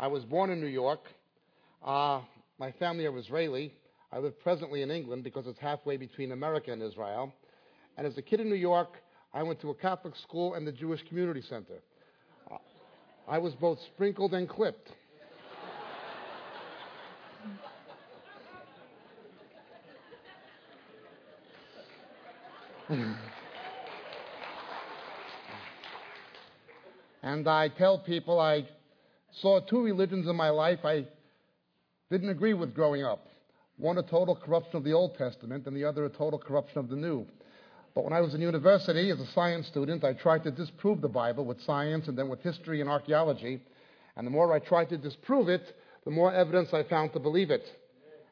I was born in New York. Uh, my family are Israeli. I live presently in England because it's halfway between America and Israel. And as a kid in New York, I went to a Catholic school and the Jewish Community Center. Uh, I was both sprinkled and clipped. and I tell people I saw two religions in my life I didn't agree with growing up. One a total corruption of the Old Testament, and the other a total corruption of the New. But when I was in university as a science student, I tried to disprove the Bible with science and then with history and archaeology. And the more I tried to disprove it, the more evidence I found to believe it.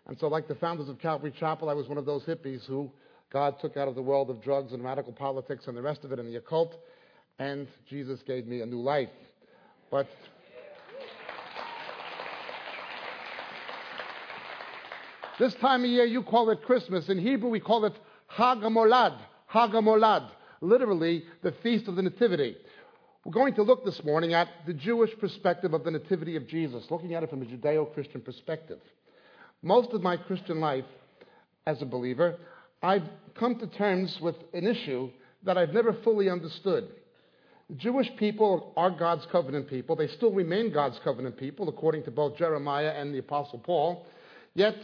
And so, like the founders of Calvary Chapel, I was one of those hippies who God took out of the world of drugs and radical politics and the rest of it and the occult, and Jesus gave me a new life. But this time of year, you call it Christmas. In Hebrew, we call it Hag HaMolad, Hag HaMolad, literally the Feast of the Nativity. We're going to look this morning at the Jewish perspective of the Nativity of Jesus, looking at it from a Judeo Christian perspective. Most of my Christian life as a believer, I've come to terms with an issue that I've never fully understood. The Jewish people are God's covenant people. They still remain God's covenant people, according to both Jeremiah and the Apostle Paul. Yet,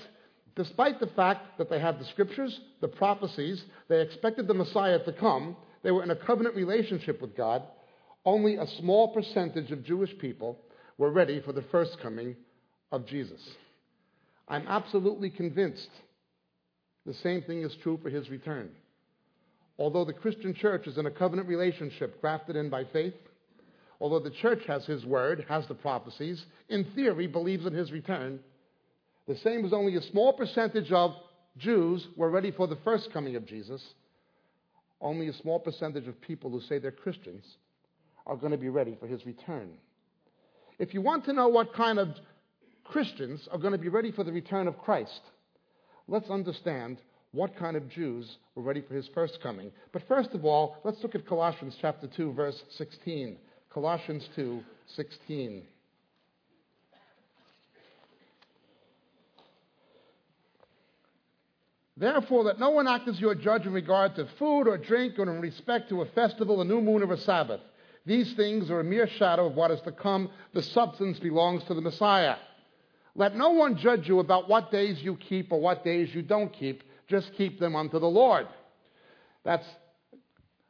despite the fact that they had the scriptures, the prophecies, they expected the Messiah to come, they were in a covenant relationship with God, only a small percentage of Jewish people were ready for the first coming of Jesus. I'm absolutely convinced the same thing is true for his return. Although the Christian church is in a covenant relationship grafted in by faith, although the church has his word, has the prophecies, in theory believes in his return, the same was only a small percentage of Jews were ready for the first coming of Jesus, only a small percentage of people who say they're Christians are going to be ready for his return. If you want to know what kind of Christians are going to be ready for the return of Christ, let's understand what kind of Jews were ready for his first coming. But first of all, let's look at Colossians chapter 2 verse 16. Colossians 2, Therefore, let no one act as your judge in regard to food or drink or in respect to a festival, a new moon, or a Sabbath. These things are a mere shadow of what is to come. The substance belongs to the Messiah. Let no one judge you about what days you keep or what days you don't keep. Just keep them unto the Lord. That's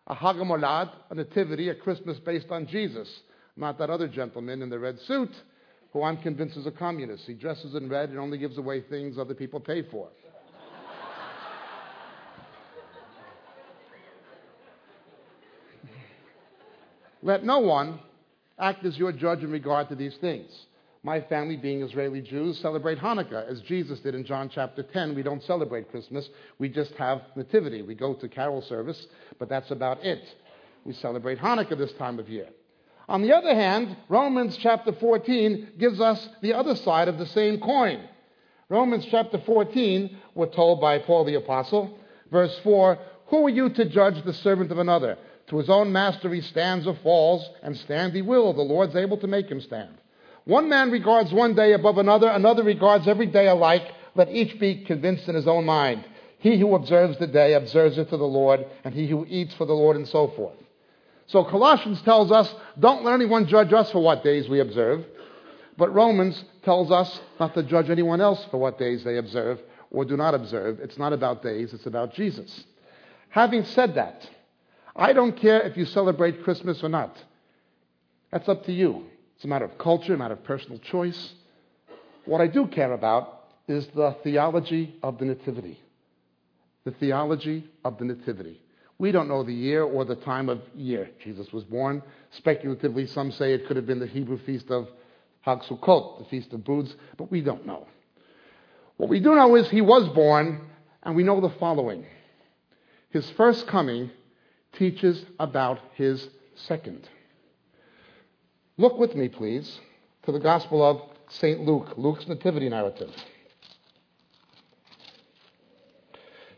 a Hag HaMolad, a nativity, a Christmas based on Jesus. Not that other gentleman in the red suit who I'm convinced is a communist. He dresses in red and only gives away things other people pay for. Let no one act as your judge in regard to these things. My family, being Israeli Jews, celebrate Hanukkah as Jesus did in John chapter 10. We don't celebrate Christmas, we just have Nativity. We go to carol service, but that's about it. We celebrate Hanukkah this time of year. On the other hand, Romans chapter 14 gives us the other side of the same coin. Romans chapter 14, we're told by Paul the Apostle, verse 4 Who are you to judge the servant of another? To his own master he stands or falls, and stand he will. The Lord's able to make him stand. One man regards one day above another, another regards every day alike. Let each be convinced in his own mind. He who observes the day observes it to the Lord, and he who eats for the Lord, and so forth. So Colossians tells us, don't let anyone judge us for what days we observe. But Romans tells us not to judge anyone else for what days they observe or do not observe. It's not about days, it's about Jesus. Having said that, I don't care if you celebrate Christmas or not. That's up to you. It's a matter of culture, a matter of personal choice. What I do care about is the theology of the Nativity. The theology of the Nativity. We don't know the year or the time of year Jesus was born. Speculatively, some say it could have been the Hebrew feast of Hag Sukkot, the Feast of Booths, but we don't know. What we do know is he was born, and we know the following. His first coming teaches about his second. Look with me, please, to the Gospel of St. Luke, Luke's nativity narrative.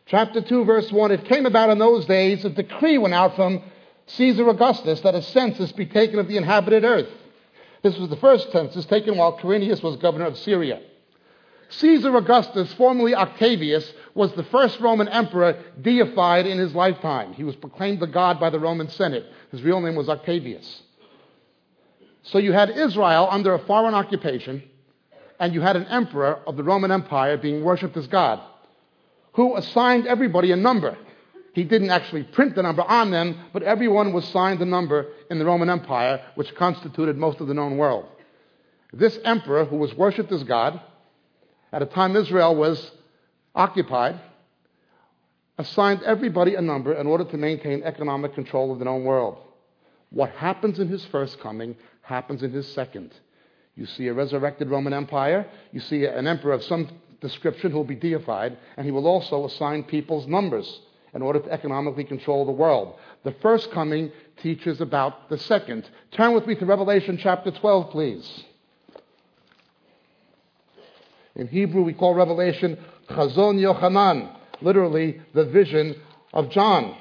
Chapter 2, verse 1 It came about in those days a decree went out from Caesar Augustus that a census be taken of the inhabited earth. This was the first census taken while Quirinius was governor of Syria. Caesar Augustus, formerly Octavius, was the first Roman emperor deified in his lifetime. He was proclaimed the god by the Roman Senate. His real name was Octavius. So you had Israel under a foreign occupation, and you had an emperor of the Roman Empire being worshipped as God, who assigned everybody a number. He didn't actually print the number on them, but everyone was signed a number in the Roman Empire, which constituted most of the known world. This emperor, who was worshipped as God, at a time Israel was occupied, assigned everybody a number in order to maintain economic control of the known world. What happens in his first coming happens in his second. You see a resurrected Roman Empire, you see an emperor of some description who will be deified, and he will also assign people's numbers in order to economically control the world. The first coming teaches about the second. Turn with me to Revelation chapter 12, please. In Hebrew, we call Revelation Chazon Yochanan, literally the vision of John.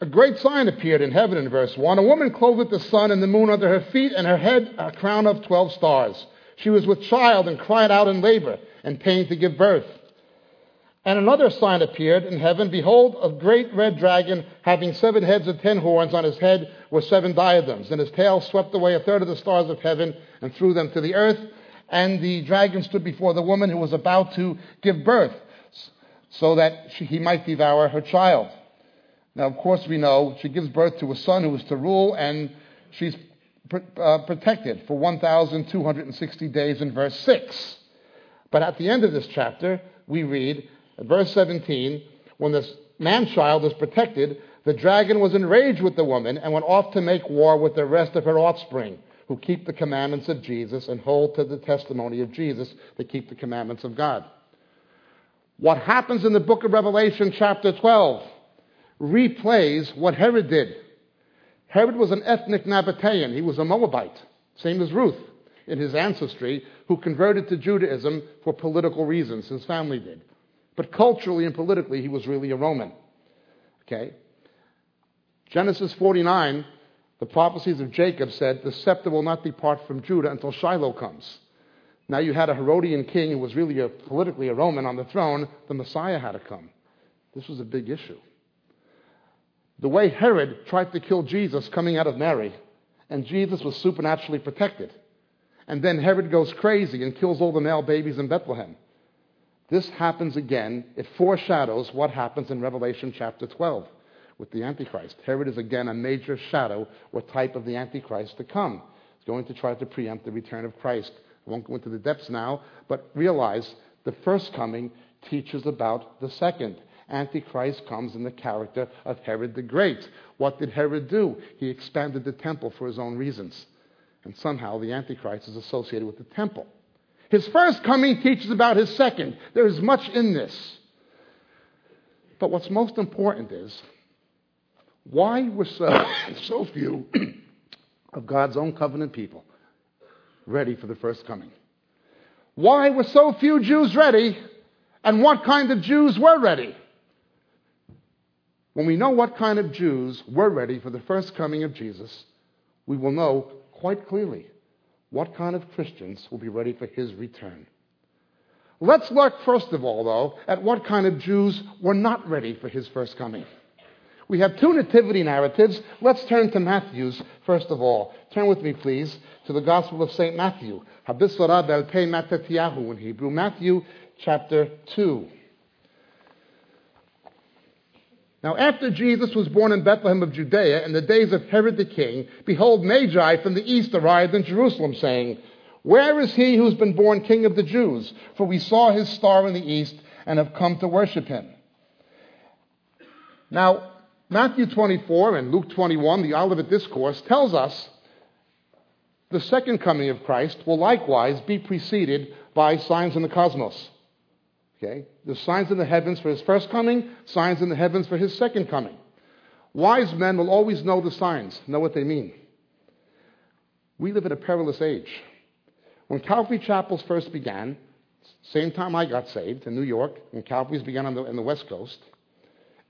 A great sign appeared in heaven in verse 1. A woman clothed with the sun and the moon under her feet, and her head a crown of 12 stars. She was with child and cried out in labor and pain to give birth. And another sign appeared in heaven. Behold, a great red dragon having seven heads and ten horns. On his head were seven diadems, and his tail swept away a third of the stars of heaven and threw them to the earth. And the dragon stood before the woman who was about to give birth, so that she, he might devour her child. Now, of course, we know she gives birth to a son who is to rule, and she's pr- uh, protected for 1,260 days in verse 6. But at the end of this chapter, we read, verse 17, when this man child is protected, the dragon was enraged with the woman and went off to make war with the rest of her offspring, who keep the commandments of Jesus and hold to the testimony of Jesus that keep the commandments of God. What happens in the book of Revelation, chapter 12, replays what Herod did. Herod was an ethnic Nabatean. He was a Moabite, same as Ruth in his ancestry, who converted to Judaism for political reasons. His family did. But culturally and politically, he was really a Roman. Okay? Genesis 49, the prophecies of Jacob said, The scepter will not depart from Judah until Shiloh comes. Now you had a Herodian king who was really a, politically a Roman on the throne. The Messiah had to come. This was a big issue. The way Herod tried to kill Jesus coming out of Mary, and Jesus was supernaturally protected. And then Herod goes crazy and kills all the male babies in Bethlehem. This happens again. It foreshadows what happens in Revelation chapter 12 with the Antichrist. Herod is again a major shadow or type of the Antichrist to come. He's going to try to preempt the return of Christ. I won't go into the depths now, but realize the first coming teaches about the second. Antichrist comes in the character of Herod the Great. What did Herod do? He expanded the temple for his own reasons. And somehow the Antichrist is associated with the temple. His first coming teaches about his second. There is much in this. But what's most important is why were so, so few of God's own covenant people ready for the first coming? Why were so few Jews ready, and what kind of Jews were ready? When we know what kind of Jews were ready for the first coming of Jesus, we will know quite clearly what kind of Christians will be ready for his return. Let's look, first of all, though, at what kind of Jews were not ready for his first coming. We have two nativity narratives. Let's turn to Matthew's, first of all. Turn with me, please, to the Gospel of St. Matthew. Habisara bel Pei Matatiyahu in Hebrew. Matthew chapter 2. Now, after Jesus was born in Bethlehem of Judea in the days of Herod the king, behold, Magi from the east arrived in Jerusalem, saying, Where is he who's been born king of the Jews? For we saw his star in the east and have come to worship him. Now, Matthew 24 and Luke 21, the Olivet Discourse, tells us the second coming of Christ will likewise be preceded by signs in the cosmos. Okay? There's signs in the heavens for his first coming, signs in the heavens for his second coming. Wise men will always know the signs, know what they mean. We live in a perilous age. When Calvary Chapels first began, same time I got saved in New York, when Calvary's began on the, on the West Coast,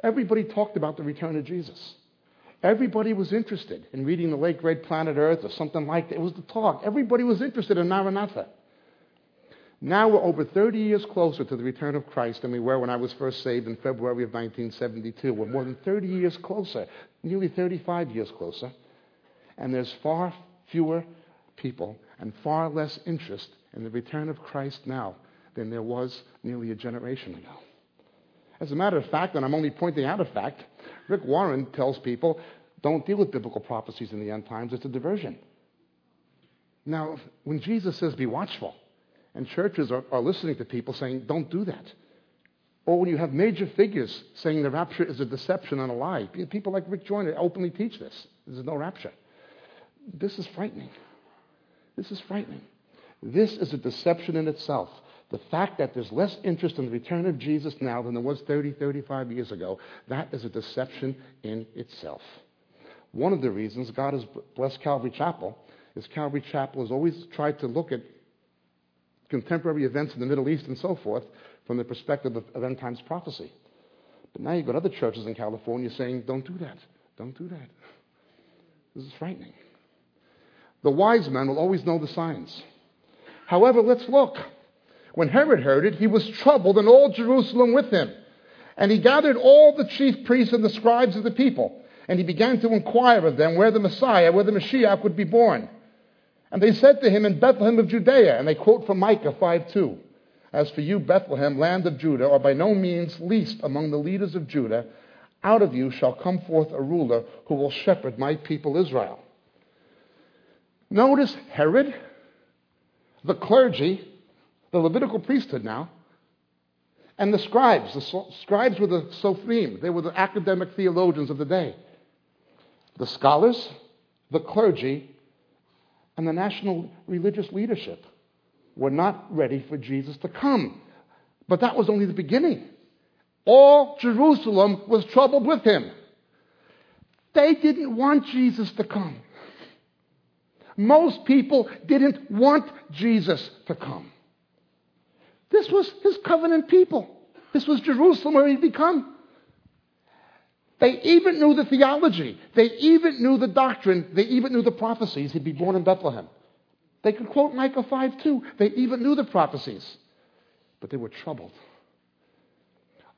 everybody talked about the return of Jesus. Everybody was interested in reading the late great planet Earth or something like that. It was the talk. Everybody was interested in Maranatha. Now we're over 30 years closer to the return of Christ than we were when I was first saved in February of 1972. We're more than 30 years closer, nearly 35 years closer. And there's far fewer people and far less interest in the return of Christ now than there was nearly a generation ago. As a matter of fact, and I'm only pointing out a fact, Rick Warren tells people don't deal with biblical prophecies in the end times, it's a diversion. Now, when Jesus says be watchful, and churches are, are listening to people saying, don't do that. Or when you have major figures saying the rapture is a deception and a lie. People like Rick Joyner openly teach this. There's no rapture. This is frightening. This is frightening. This is a deception in itself. The fact that there's less interest in the return of Jesus now than there was 30, 35 years ago, that is a deception in itself. One of the reasons God has blessed Calvary Chapel is Calvary Chapel has always tried to look at contemporary events in the Middle East and so forth from the perspective of, end times prophecy. But now you've got other churches in California saying, don't do that. Don't do that. This is frightening. The wise men will always know the signs. However, let's look. When Herod heard it, he was troubled, and all Jerusalem with him. And he gathered all the chief priests and the scribes of the people, and he began to inquire of them where the Messiah, where the Mashiach would be born. And they said to him in Bethlehem of Judea, and they quote from Micah 5:2. As for you, Bethlehem, land of Judah, are by no means least among the leaders of Judah, out of you shall come forth a ruler who will shepherd my people Israel. Notice Herod, the clergy, the Levitical priesthood now, and the scribes. The scribes were the Sophrim, they were the academic theologians of the day. The scholars, the clergy, and the national religious leadership were not ready for Jesus to come. But that was only the beginning. All Jerusalem was troubled with him. They didn't want Jesus to come. Most people didn't want Jesus to come. This was his covenant people. This was Jerusalem where he'd become. They even knew the theology. They even knew the doctrine. They even knew the prophecies. He'd be born in Bethlehem. They could quote Micah 5 too. They even knew the prophecies. But they were troubled.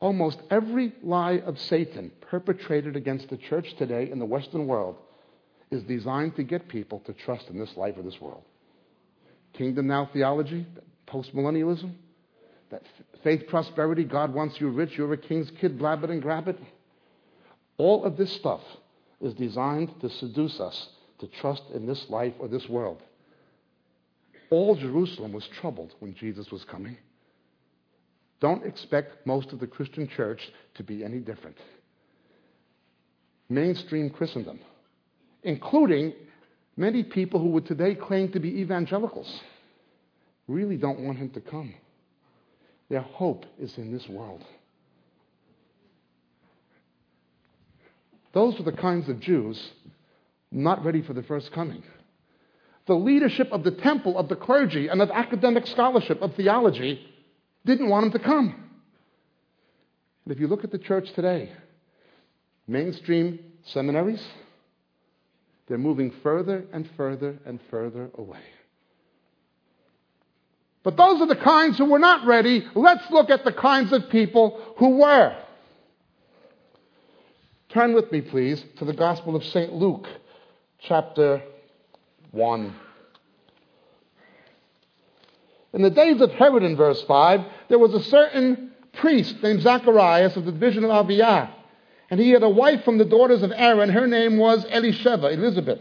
Almost every lie of Satan perpetrated against the church today in the Western world is designed to get people to trust in this life or this world. Kingdom now theology, postmillennialism, that faith prosperity, God wants you rich, you're a king's kid, blab it and grab it. All of this stuff is designed to seduce us to trust in this life or this world. All Jerusalem was troubled when Jesus was coming. Don't expect most of the Christian church to be any different. Mainstream Christendom, including many people who would today claim to be evangelicals, really don't want him to come. Their hope is in this world. Those were the kinds of Jews not ready for the first coming. The leadership of the temple, of the clergy, and of academic scholarship, of theology, didn't want him to come. And if you look at the church today, mainstream seminaries, they're moving further and further and further away. But those are the kinds who were not ready. Let's look at the kinds of people who were. Turn with me, please, to the Gospel of St. Luke, chapter 1. In the days of Herod, in verse 5, there was a certain priest named Zacharias of the division of Abia. And he had a wife from the daughters of Aaron. Her name was Elisheva, Elizabeth.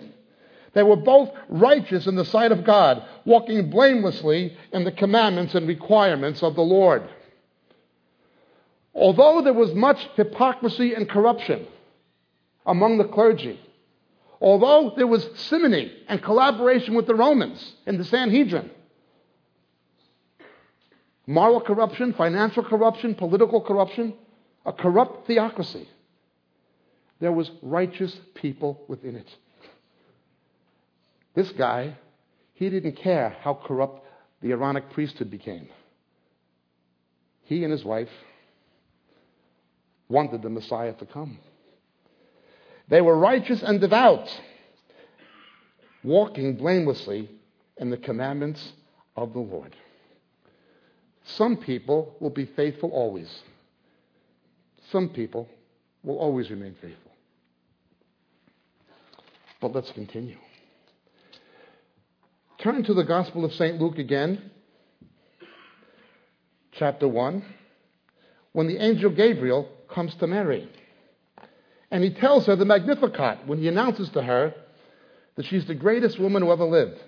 They were both righteous in the sight of God, walking blamelessly in the commandments and requirements of the Lord. Although there was much hypocrisy and corruption, among the clergy. Although there was simony and collaboration with the Romans in the Sanhedrin, moral corruption, financial corruption, political corruption, a corrupt theocracy, there was righteous people within it. This guy, he didn't care how corrupt the Aaronic priesthood became. He and his wife wanted the Messiah to come. They were righteous and devout, walking blamelessly in the commandments of the Lord. Some people will be faithful always. Some people will always remain faithful. But let's continue. Turn to the Gospel of St. Luke again, chapter 1, when the angel Gabriel comes to Mary. And he tells her the Magnificat when he announces to her that she's the greatest woman who ever lived.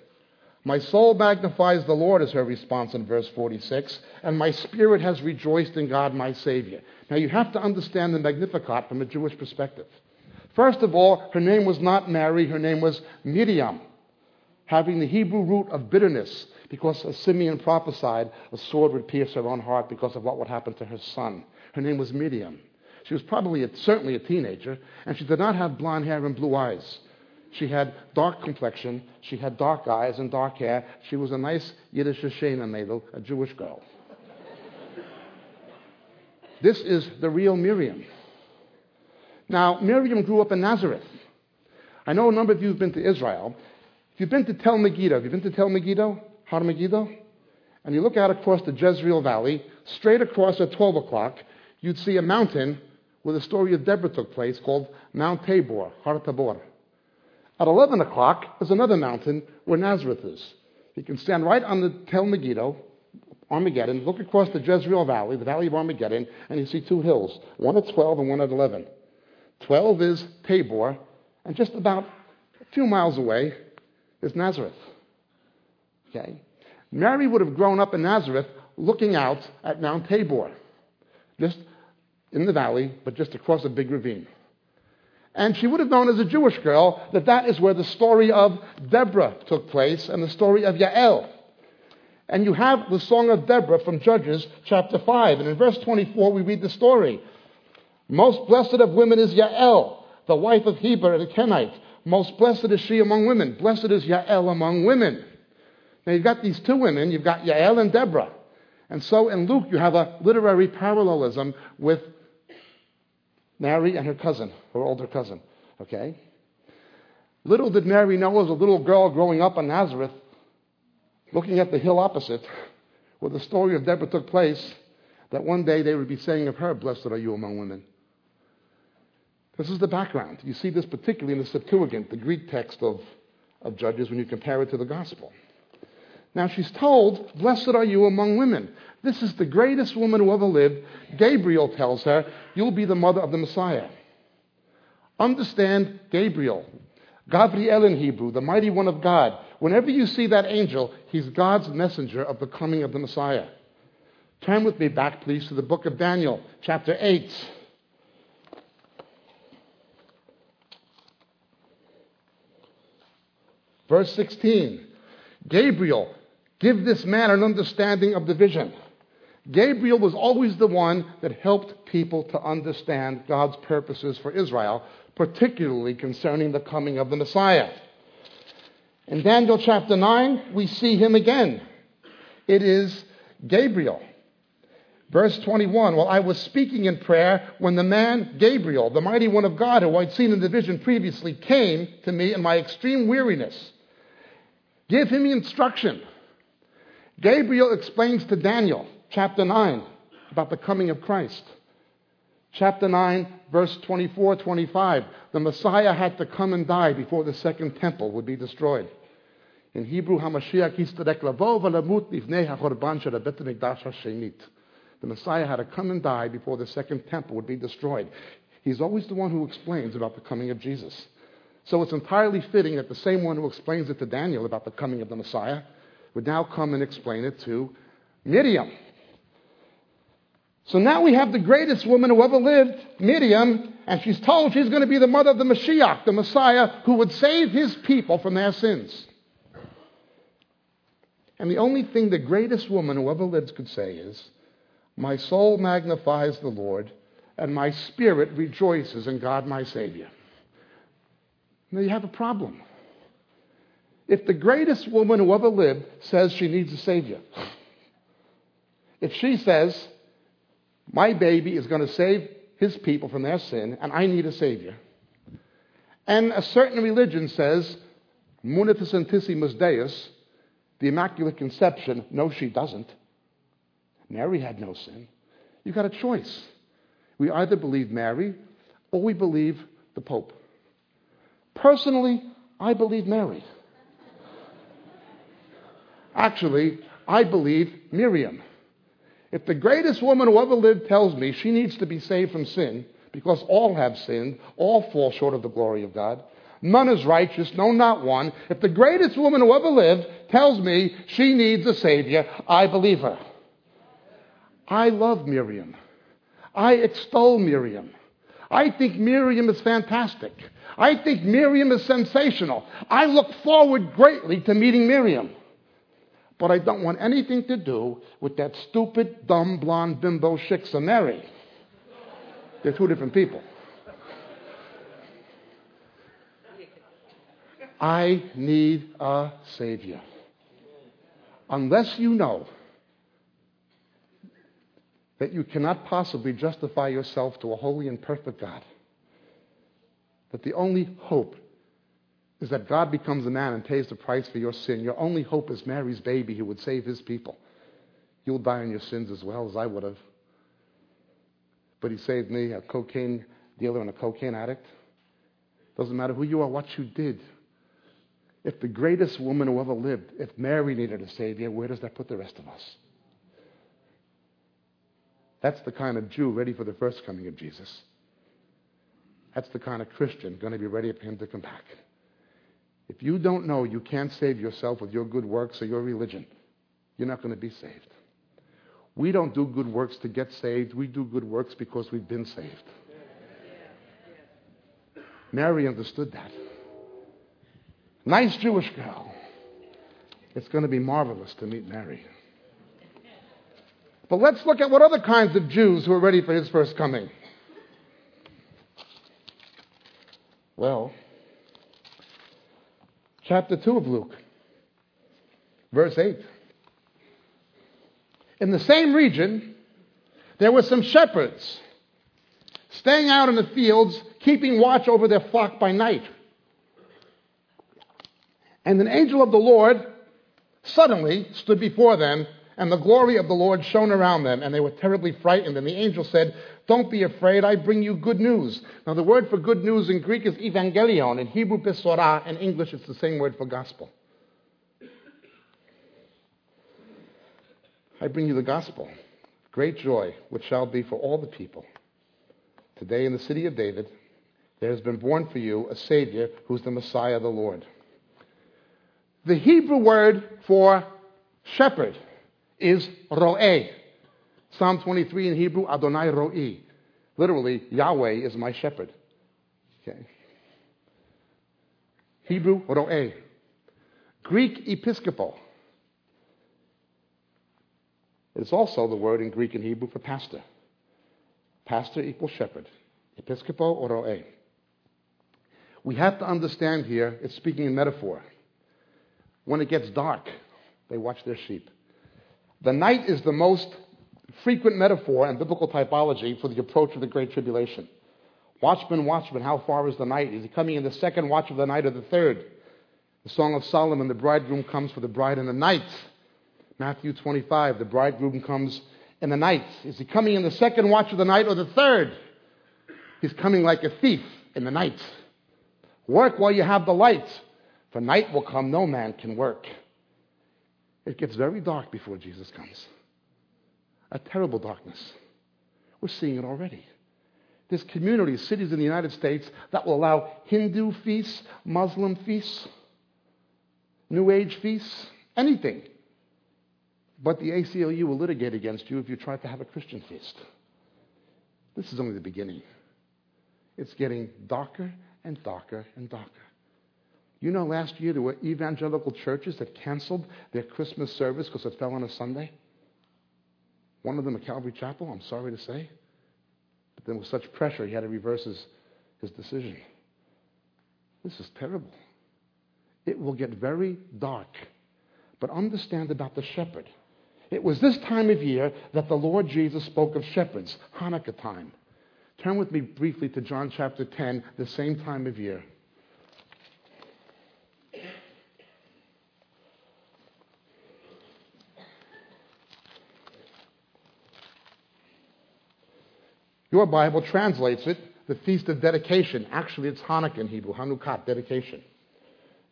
My soul magnifies the Lord, is her response in verse 46, and my spirit has rejoiced in God my Savior. Now you have to understand the Magnificat from a Jewish perspective. First of all, her name was not Mary, her name was Miriam, having the Hebrew root of bitterness, because as Simeon prophesied, a sword would pierce her own heart because of what would happen to her son. Her name was Miriam. She was probably a, certainly a teenager, and she did not have blonde hair and blue eyes. She had dark complexion, she had dark eyes and dark hair. She was a nice Yiddish Shana Mädel, a Jewish girl. this is the real Miriam. Now, Miriam grew up in Nazareth. I know a number of you have been to Israel. If you've been to Tel Megiddo, have you been to Tel Megiddo, Har Megiddo? And you look out across the Jezreel Valley, straight across at 12 o'clock, you'd see a mountain where the story of Deborah took place called Mount Tabor, Har Tabor. At 11 o'clock is another mountain where Nazareth is. You can stand right on the Tel Megiddo, Armageddon, look across the Jezreel Valley, the Valley of Armageddon, and you see two hills, one at 12 and one at 11. 12 is Tabor, and just about a few miles away is Nazareth. Okay? Mary would have grown up in Nazareth looking out at Mount Tabor, just in the valley, but just across a big ravine. And she would have known as a Jewish girl that that is where the story of Deborah took place and the story of Yael. And you have the song of Deborah from Judges chapter 5. And in verse 24, we read the story. Most blessed of women is Yael, the wife of Heber the Kenite. Most blessed is she among women. Blessed is Yael among women. Now you've got these two women. You've got Yael and Deborah. And so in Luke, you have a literary parallelism with Mary and her cousin, her older cousin. Okay? Little did Mary know as a little girl growing up in Nazareth, looking at the hill opposite, where the story of Deborah took place, that one day they would be saying of her, Blessed are you among women. This is the background. You see this particularly in the Septuagint, the Greek text of, of Judges, when you compare it to the Gospel. Now she's told, Blessed are you among women. This is the greatest woman who ever lived. Gabriel tells her, You'll be the mother of the Messiah. Understand Gabriel. Gabriel in Hebrew, the mighty one of God. Whenever you see that angel, he's God's messenger of the coming of the Messiah. Turn with me back, please, to the book of Daniel, chapter 8. Verse 16 Gabriel, give this man an understanding of the vision. Gabriel was always the one that helped people to understand God's purposes for Israel, particularly concerning the coming of the Messiah. In Daniel chapter 9, we see him again. It is Gabriel. Verse 21 While I was speaking in prayer, when the man Gabriel, the mighty one of God, who I'd seen in the vision previously, came to me in my extreme weariness, give him instruction. Gabriel explains to Daniel chapter 9 about the coming of Christ. Chapter 9, verse 24 25. The Messiah had to come and die before the second temple would be destroyed. In Hebrew, HaMashiach Labova muttivneha korbancha betanik dasha shainit. The Messiah had to come and die before the second temple would be destroyed. He's always the one who explains about the coming of Jesus. So it's entirely fitting that the same one who explains it to Daniel about the coming of the Messiah would now come and explain it to Miriam. So now we have the greatest woman who ever lived, Miriam, and she's told she's going to be the mother of the Mashiach, the Messiah, who would save his people from their sins. And the only thing the greatest woman who ever lived could say is, My soul magnifies the Lord, and my spirit rejoices in God my Savior. Now you have a problem. If the greatest woman who ever lived says she needs a Savior, if she says, my baby is going to save his people from their sin, and I need a Savior. And a certain religion says, Munificentissimus Deus, the Immaculate Conception. No, she doesn't. Mary had no sin. You've got a choice. We either believe Mary or we believe the Pope. Personally, I believe Mary. Actually, I believe Miriam. If the greatest woman who ever lived tells me she needs to be saved from sin, because all have sinned, all fall short of the glory of God, none is righteous, no, not one. If the greatest woman who ever lived tells me she needs a Savior, I believe her. I love Miriam. I extol Miriam. I think Miriam is fantastic. I think Miriam is sensational. I look forward greatly to meeting Miriam. But I don't want anything to do with that stupid, dumb, blonde bimbo Shiksa Mary. They're two different people. I need a Savior. Unless you know that you cannot possibly justify yourself to a holy and perfect God, that the only hope is that God becomes a man and pays the price for your sin. Your only hope is Mary's baby who would save his people. You'll die in your sins as well as I would have. But he saved me, a cocaine dealer and a cocaine addict. Doesn't matter who you are, what you did. If the greatest woman who ever lived, if Mary needed a Savior, where does that put the rest of us? That's the kind of Jew ready for the first coming of Jesus. That's the kind of Christian going to be ready for him to come back. If you don't know you can't save yourself with your good works or your religion, you're not going to be saved. We don't do good works to get saved. We do good works because we've been saved. Mary understood that. Nice Jewish girl. It's going to be marvelous to meet Mary. But let's look at what other kinds of Jews who are ready for his first coming. Well, chapter 2 of Luke, verse 8. In the same region, there were some shepherds staying out in the fields, keeping watch over their flock by night. And an angel of the Lord suddenly stood before them, and the glory of the Lord shone around them, and they were terribly frightened. And the angel said, Don't be afraid, I bring you good news. Now, the word for good news in Greek is evangelion, in Hebrew, besorah, in English, it's the same word for gospel. I bring you the gospel, great joy, which shall be for all the people. Today in the city of David, there has been born for you a Savior who's the Messiah, of the Lord. The Hebrew word for shepherd is ro'eh. Psalm 23 in Hebrew, Adonai ro'i. Literally, Yahweh is my shepherd. Okay. Hebrew, ro'eh. Greek, episcopal. It's also the word in Greek and Hebrew for pastor. Pastor equals shepherd. Episcopo or ro'eh. We have to understand here, it's speaking in metaphor. When it gets dark, they watch their sheep. The night is the most frequent metaphor and biblical typology for the approach of the Great Tribulation. Watchman, watchman, how far is the night? Is he coming in the second watch of the night or the third? The Song of Solomon, the bridegroom comes for the bride in the night. Matthew 25, the bridegroom comes in the night. Is he coming in the second watch of the night or the third? He's coming like a thief in the night. Work while you have the light, for night will come, no man can work. It gets very dark before Jesus comes. A terrible darkness. We're seeing it already. There's communities, cities in the United States that will allow Hindu feasts, Muslim feasts, New Age feasts, anything. But the ACLU will litigate against you if you try to have a Christian feast. This is only the beginning. It's getting darker and darker and darker. You know, last year there were evangelical churches that canceled their Christmas service because it fell on a Sunday. One of them, a Calvary Chapel, I'm sorry to say. But then, with such pressure, he had to reverse his, his decision. This is terrible. It will get very dark. But understand about the shepherd. It was this time of year that the Lord Jesus spoke of shepherds, Hanukkah time. Turn with me briefly to John chapter 10, the same time of year. Your Bible translates it the Feast of Dedication. Actually, it's Hanukkah in Hebrew, Hanukkah, dedication.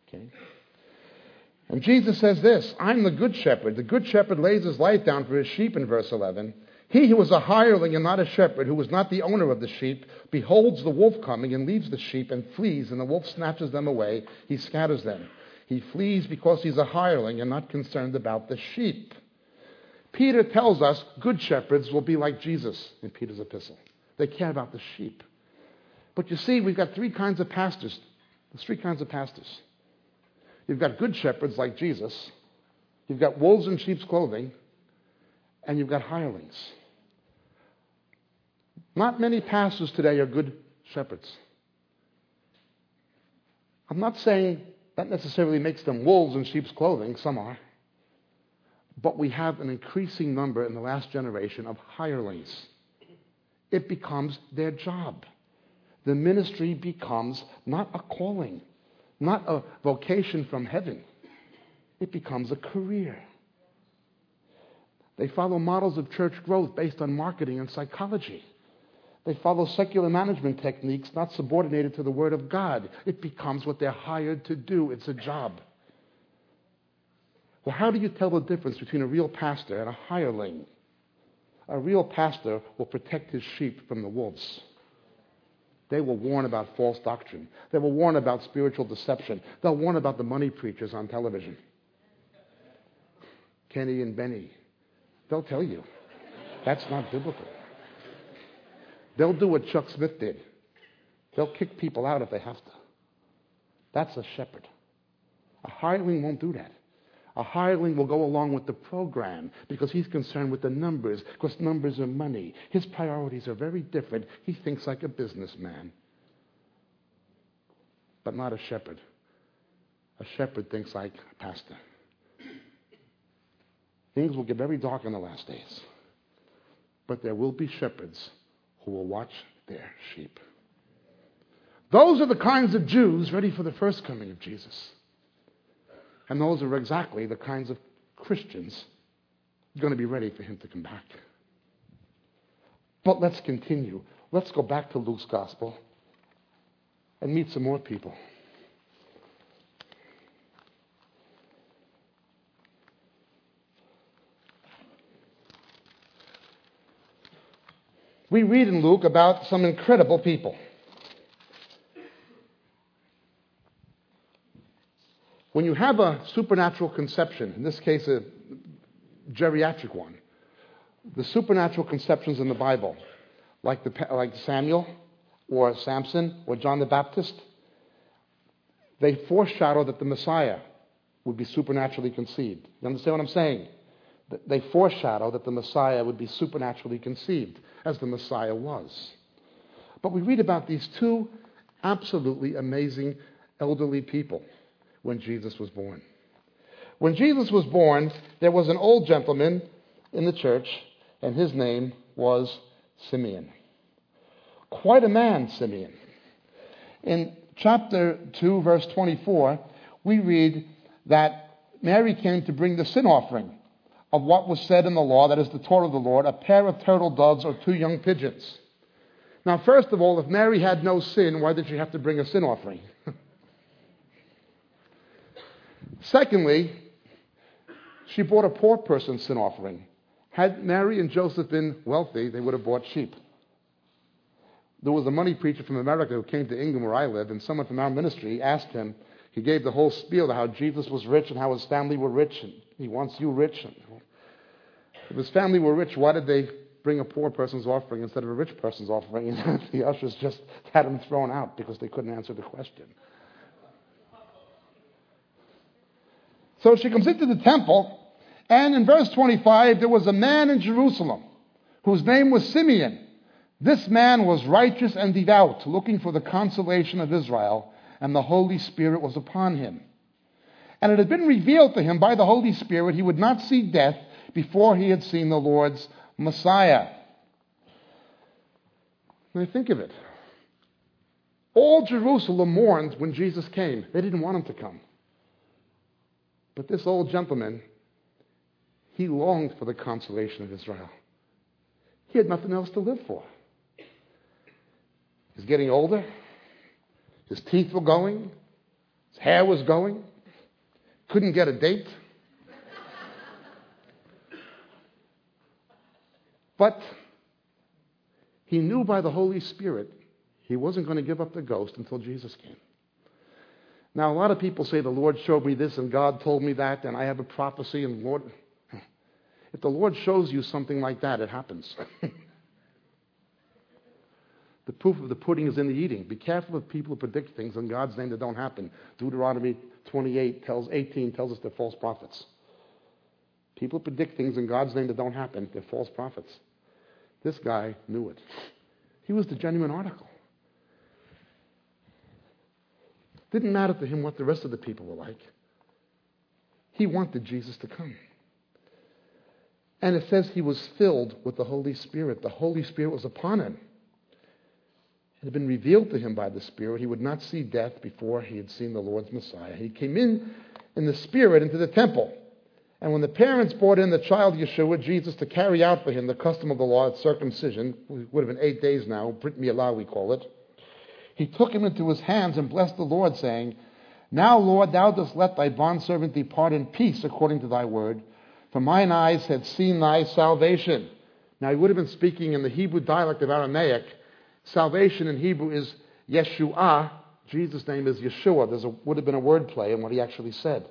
Okay? And Jesus says this I'm the good shepherd. The good shepherd lays his life down for his sheep in verse 11. He who is a hireling and not a shepherd, who is not the owner of the sheep, beholds the wolf coming and leaves the sheep and flees, and the wolf snatches them away. He scatters them. He flees because he's a hireling and not concerned about the sheep. Peter tells us good shepherds will be like Jesus in Peter's epistle. They care about the sheep. But you see, we've got three kinds of pastors. There's three kinds of pastors. You've got good shepherds like Jesus, you've got wolves in sheep's clothing, and you've got hirelings. Not many pastors today are good shepherds. I'm not saying that necessarily makes them wolves in sheep's clothing, some are. But we have an increasing number in the last generation of hirelings. It becomes their job. The ministry becomes not a calling, not a vocation from heaven. It becomes a career. They follow models of church growth based on marketing and psychology. They follow secular management techniques not subordinated to the Word of God. It becomes what they're hired to do, it's a job. Well, how do you tell the difference between a real pastor and a hireling? A real pastor will protect his sheep from the wolves. They will warn about false doctrine. They will warn about spiritual deception. They'll warn about the money preachers on television. Kenny and Benny. They'll tell you. That's not biblical. They'll do what Chuck Smith did. They'll kick people out if they have to. That's a shepherd. A hireling won't do that. A hireling will go along with the program because he's concerned with the numbers, because numbers are money. His priorities are very different. He thinks like a businessman, but not a shepherd. A shepherd thinks like a pastor. Things will get very dark in the last days, but there will be shepherds who will watch their sheep. Those are the kinds of Jews ready for the first coming of Jesus. And those are exactly the kinds of Christians going to be ready for him to come back. But let's continue. Let's go back to Luke's gospel and meet some more people. We read in Luke about some incredible people. When you have a supernatural conception, in this case a geriatric one, the supernatural conceptions in the Bible, like, the, like Samuel or Samson or John the Baptist, they foreshadow that the Messiah would be supernaturally conceived. You understand what I'm saying? They foreshadow that the Messiah would be supernaturally conceived, as the Messiah was. But we read about these two absolutely amazing elderly people when Jesus was born. When Jesus was born, there was an old gentleman in the church, and his name was Simeon. Quite a man, Simeon. In chapter 2, verse 24, we read that Mary came to bring the sin offering of what was said in the law, that is the Torah of the Lord, a pair of turtle doves or two young pigeons. Now, first of all, if Mary had no sin, why did she have to bring a sin offering? Secondly, she bought a poor person's sin offering. Had Mary and Joseph been wealthy, they would have bought sheep. There was a money preacher from America who came to England, where I live, and someone from our ministry asked him, he gave the whole spiel of how Jesus was rich and how his family were rich, and he wants you rich. If his family were rich, why did they bring a poor person's offering instead of a rich person's offering? And the ushers just had him thrown out because they couldn't answer the question. So she comes into the temple, and in verse 25, there was a man in Jerusalem whose name was Simeon. This man was righteous and devout, looking for the consolation of Israel, and the Holy Spirit was upon him. And it had been revealed to him by the Holy Spirit he would not see death before he had seen the Lord's Messiah. Now think of it. All Jerusalem mourned when Jesus came. They didn't want him to come. But this old gentleman, he longed for the consolation of Israel. He had nothing else to live for. He's getting older. His teeth were going. His hair was going. Couldn't get a date. But he knew by the Holy Spirit he wasn't going to give up the ghost until Jesus came. Now, a lot of people say the Lord showed me this and God told me that, and I have a prophecy, and Lord. If the Lord shows you something like that, it happens. the proof of the pudding is in the eating. Be careful of people who predict things in God's name that don't happen. Deuteronomy 28 tells 18 tells us they're false prophets. People predict things in God's name that don't happen. They're false prophets. This guy knew it. He was the genuine article. Didn't matter to him what the rest of the people were like. He wanted Jesus to come. And it says he was filled with the Holy Spirit. The Holy Spirit was upon him. It had been revealed to him by the Spirit. He would not see death before he had seen the Lord's Messiah. He came in in the Spirit into the temple. And when the parents brought in the child Yeshua, Jesus, to carry out for him the custom of the law at circumcision, it would have been eight days now, Brit Milah we call it, he took him into his hands and blessed the Lord, saying, Now, Lord, thou dost let thy bondservant depart in peace according to thy word, for mine eyes had seen thy salvation. Now, he would have been speaking in the Hebrew dialect of Aramaic. Salvation in Hebrew is Yeshua. Jesus' name is Yeshua. There would have been a word play in what he actually said.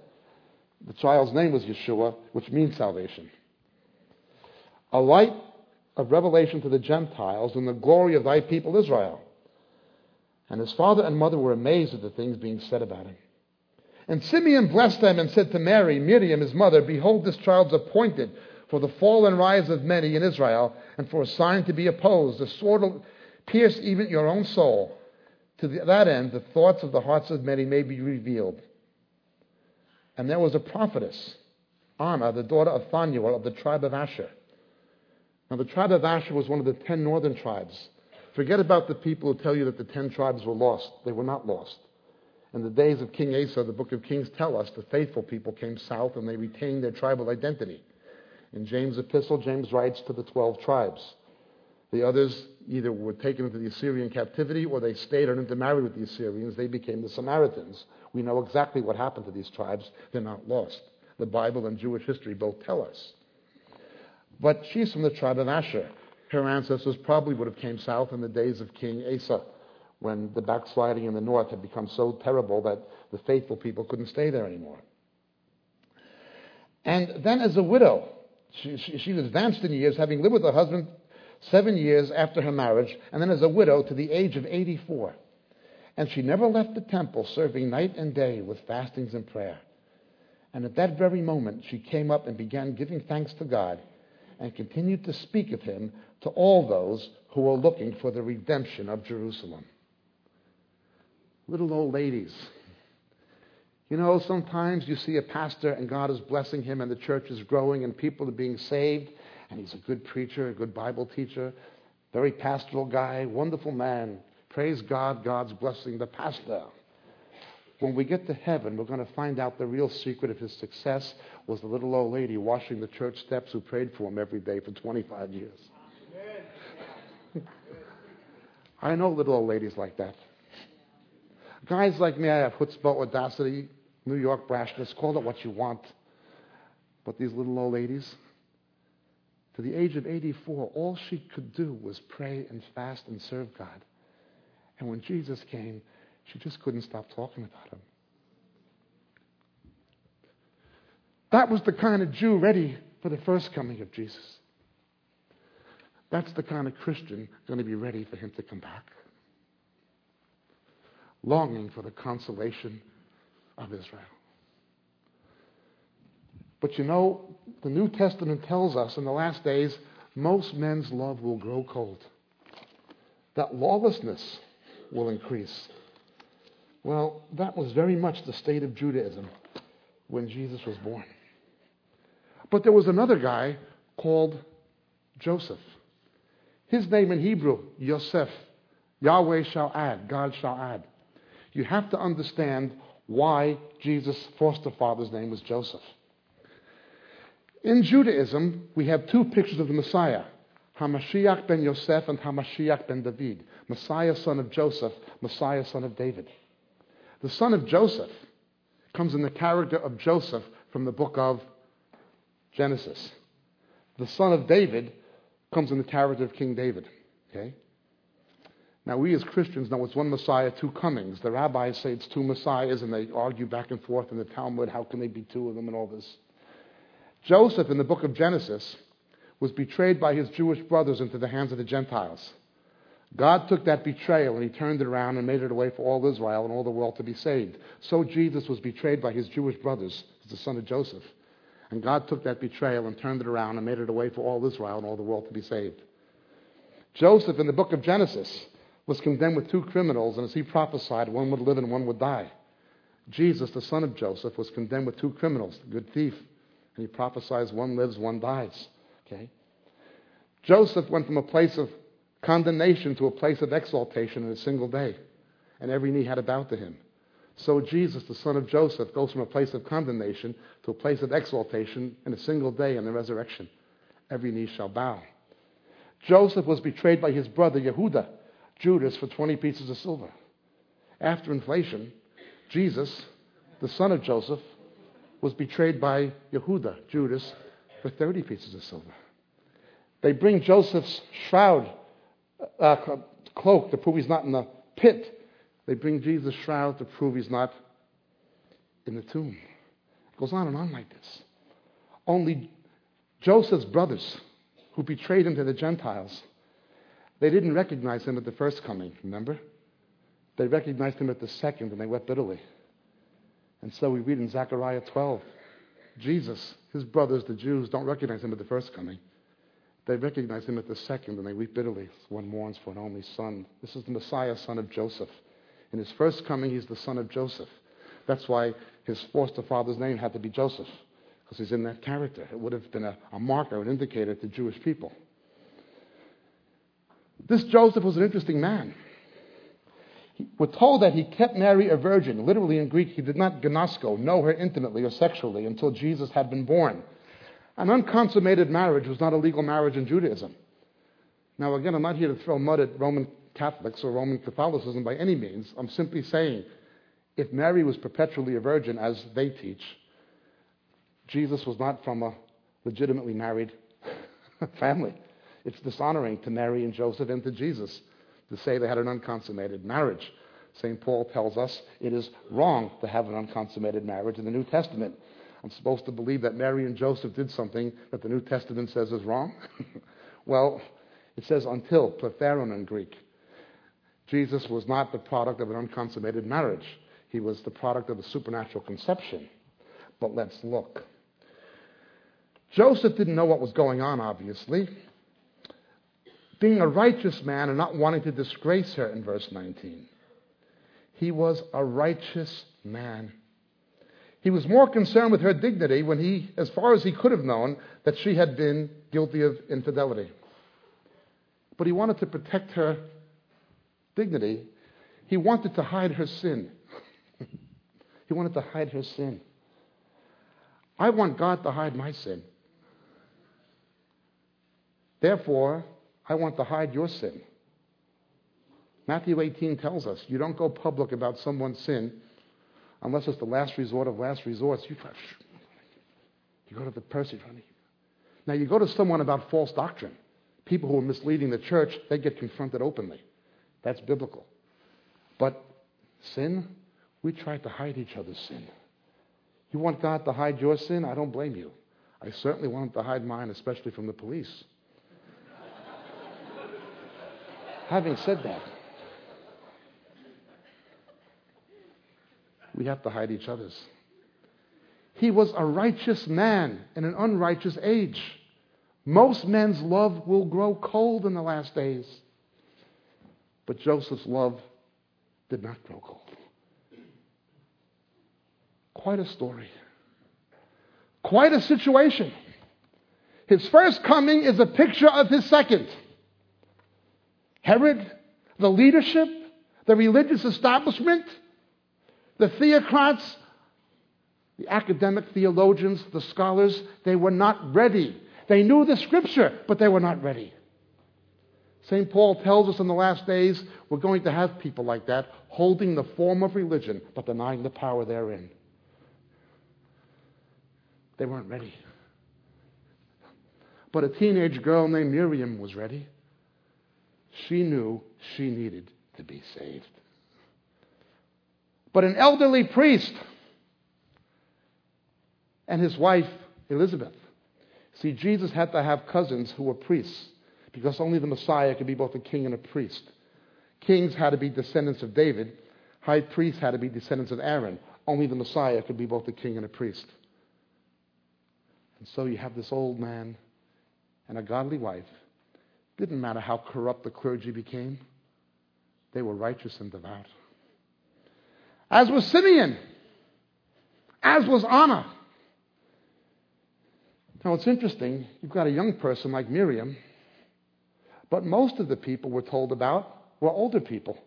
The child's name was Yeshua, which means salvation. A light of revelation to the Gentiles and the glory of thy people Israel. And his father and mother were amazed at the things being said about him. And Simeon blessed them and said to Mary, Miriam, his mother, Behold, this child's appointed for the fall and rise of many in Israel, and for a sign to be opposed. The sword will pierce even your own soul. To that end, the thoughts of the hearts of many may be revealed. And there was a prophetess, Anna, the daughter of Phanuel of the tribe of Asher. Now, the tribe of Asher was one of the ten northern tribes. Forget about the people who tell you that the ten tribes were lost. They were not lost. In the days of King Asa, the book of Kings tell us the faithful people came south and they retained their tribal identity. In James' epistle, James writes to the 12 tribes. The others either were taken into the Assyrian captivity or they stayed and intermarried with the Assyrians. They became the Samaritans. We know exactly what happened to these tribes. They're not lost. The Bible and Jewish history both tell us. But she's from the tribe of Asher. Her ancestors probably would have came south in the days of King Asa, when the backsliding in the north had become so terrible that the faithful people couldn't stay there anymore. And then as a widow, she, she, she was advanced in years, having lived with her husband seven years after her marriage, and then as a widow to the age of 84. And she never left the temple, serving night and day with fastings and prayer. And at that very moment, she came up and began giving thanks to God and continued to speak of him to all those who were looking for the redemption of Jerusalem. Little old ladies. You know, sometimes you see a pastor and God is blessing him and the church is growing and people are being saved and he's a good preacher, a good Bible teacher, very pastoral guy, wonderful man. Praise God, God's blessing the pastor. When we get to heaven, we're going to find out the real secret of his success was the little old lady washing the church steps who prayed for him every day for 25 years. I know little old ladies like that. Guys like me, I have chutzpah, audacity, New York brashness, call it what you want. But these little old ladies, to the age of 84, all she could do was pray and fast and serve God. And when Jesus came, she just couldn't stop talking about him. That was the kind of Jew ready for the first coming of Jesus. That's the kind of Christian going to be ready for him to come back. Longing for the consolation of Israel. But you know, the New Testament tells us in the last days, most men's love will grow cold. That lawlessness will increase. Well, that was very much the state of Judaism when Jesus was born. But there was another guy called Joseph. His name in Hebrew, Yosef. Yahweh shall add, God shall add. You have to understand why Jesus' foster father's name was Joseph. In Judaism, we have two pictures of the Messiah Hamashiach ben Yosef and Hamashiach ben David. Messiah, son of Joseph, Messiah, son of David. The son of Joseph comes in the character of Joseph from the book of Genesis. The son of David comes in the character of King David. Okay? Now, we as Christians know it's one Messiah, two comings. The rabbis say it's two Messiahs, and they argue back and forth in the Talmud how can they be two of them and all this. Joseph, in the book of Genesis, was betrayed by his Jewish brothers into the hands of the Gentiles. God took that betrayal and he turned it around and made it a way for all Israel and all the world to be saved. So Jesus was betrayed by his Jewish brothers as the son of Joseph. And God took that betrayal and turned it around and made it a way for all Israel and all the world to be saved. Joseph, in the book of Genesis, was condemned with two criminals, and as he prophesied, one would live and one would die. Jesus, the son of Joseph, was condemned with two criminals, the good thief, and he prophesies one lives, one dies. Okay? Joseph went from a place of condemnation to a place of exaltation in a single day, and every knee had to bow to him. So Jesus, the son of Joseph, goes from a place of condemnation to a place of exaltation in a single day in the resurrection. Every knee shall bow. Joseph was betrayed by his brother Yehuda, Judas, for 20 pieces of silver. After inflation, Jesus, the son of Joseph, was betrayed by Yehuda, Judas, for 30 pieces of silver. They bring Joseph's shroud, uh, cloak, to prove he's not in the pit. They bring Jesus' shroud to prove he's not in the tomb. It goes on and on like this. Only Joseph's brothers, who betrayed him to the Gentiles, they didn't recognize him at the first coming, remember? They recognized him at the second and they wept bitterly. And so we read in Zechariah 12 Jesus, his brothers, the Jews, don't recognize him at the first coming. They recognize him at the second and they weep bitterly. One mourns for an only son. This is the Messiah, son of Joseph. In his first coming, he's the son of Joseph. That's why his foster father's name had to be Joseph, because he's in that character. It would have been a, a marker, an indicator to Jewish people. This Joseph was an interesting man. We're told that he kept Mary a virgin. Literally in Greek, he did not gnosko, know her intimately or sexually, until Jesus had been born. An unconsummated marriage was not a legal marriage in Judaism. Now, again, I'm not here to throw mud at Roman Catholics or Roman Catholicism by any means. I'm simply saying if Mary was perpetually a virgin, as they teach, Jesus was not from a legitimately married family. It's dishonoring to Mary and Joseph and to Jesus to say they had an unconsummated marriage. St. Paul tells us it is wrong to have an unconsummated marriage in the New Testament. I'm supposed to believe that Mary and Joseph did something that the New Testament says is wrong? well, it says until, pletheron in Greek. Jesus was not the product of an unconsummated marriage. He was the product of a supernatural conception. But let's look. Joseph didn't know what was going on, obviously. Being a righteous man and not wanting to disgrace her in verse 19. He was a righteous man. He was more concerned with her dignity when he, as far as he could have known, that she had been guilty of infidelity. But he wanted to protect her dignity. He wanted to hide her sin. he wanted to hide her sin. I want God to hide my sin. Therefore, I want to hide your sin. Matthew 18 tells us you don't go public about someone's sin unless it's the last resort of last resorts, you, you go to the person. Now, you go to someone about false doctrine, people who are misleading the church, they get confronted openly. That's biblical. But sin, we try to hide each other's sin. You want God to hide your sin? I don't blame you. I certainly want him to hide mine, especially from the police. Having said that, we have to hide each other's. He was a righteous man in an unrighteous age. Most men's love will grow cold in the last days. But Joseph's love did not grow cold. Quite a story. Quite a situation. His first coming is a picture of his second. Herod, the leadership, the religious establishment, the theocrats, the academic theologians, the scholars, they were not ready. They knew the scripture, but they were not ready. St. Paul tells us in the last days we're going to have people like that holding the form of religion but denying the power therein. They weren't ready. But a teenage girl named Miriam was ready. She knew she needed to be saved. But an elderly priest and his wife, Elizabeth. See, Jesus had to have cousins who were priests because only the Messiah could be both a king and a priest. Kings had to be descendants of David, high priests had to be descendants of Aaron. Only the Messiah could be both a king and a priest. And so you have this old man and a godly wife. Didn't matter how corrupt the clergy became, they were righteous and devout. As was Simeon, as was Anna. Now it's interesting, you've got a young person like Miriam, but most of the people we're told about were older people.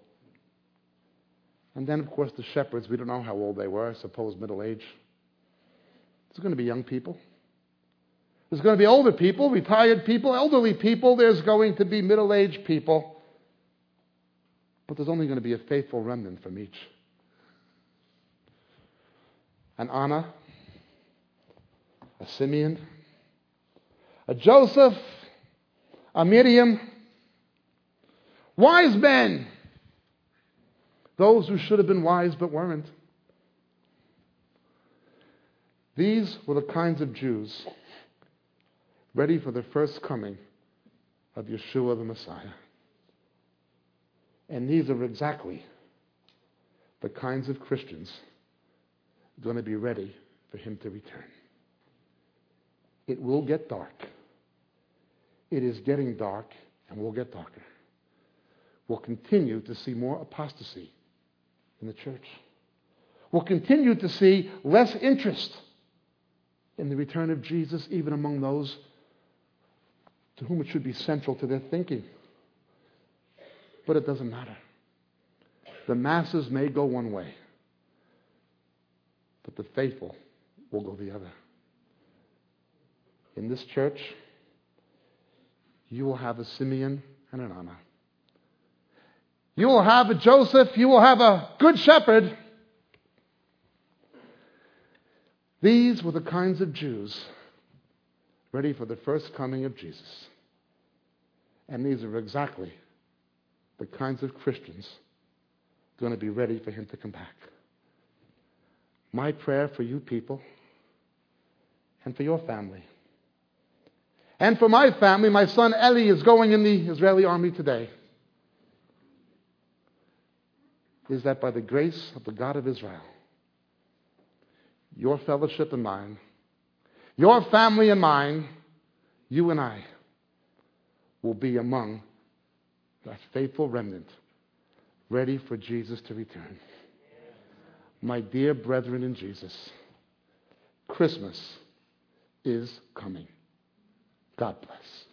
And then, of course, the shepherds, we don't know how old they were, I suppose middle age. It's going to be young people. There's going to be older people, retired people, elderly people. There's going to be middle aged people. But there's only going to be a faithful remnant from each. An Anna, a Simeon, a Joseph, a Miriam, wise men, those who should have been wise but weren't. These were the kinds of Jews ready for the first coming of Yeshua the Messiah. And these are exactly the kinds of Christians going to be ready for him to return. It will get dark. It is getting dark and will get darker. We'll continue to see more apostasy in the church. We'll continue to see less interest in the return of Jesus, even among those to whom it should be central to their thinking. But it doesn't matter. The masses may go one way, but the faithful will go the other. In this church, you will have a Simeon and an Anna. You will have a Joseph. You will have a good shepherd. These were the kinds of Jews ready for the first coming of Jesus. And these are exactly the kinds of Christians going to be ready for him to come back. My prayer for you people and for your family. And for my family, my son Eli is going in the Israeli army today. Is that by the grace of the God of Israel, your fellowship and mine your family and mine, you and I, will be among that faithful remnant ready for Jesus to return. My dear brethren in Jesus, Christmas is coming. God bless.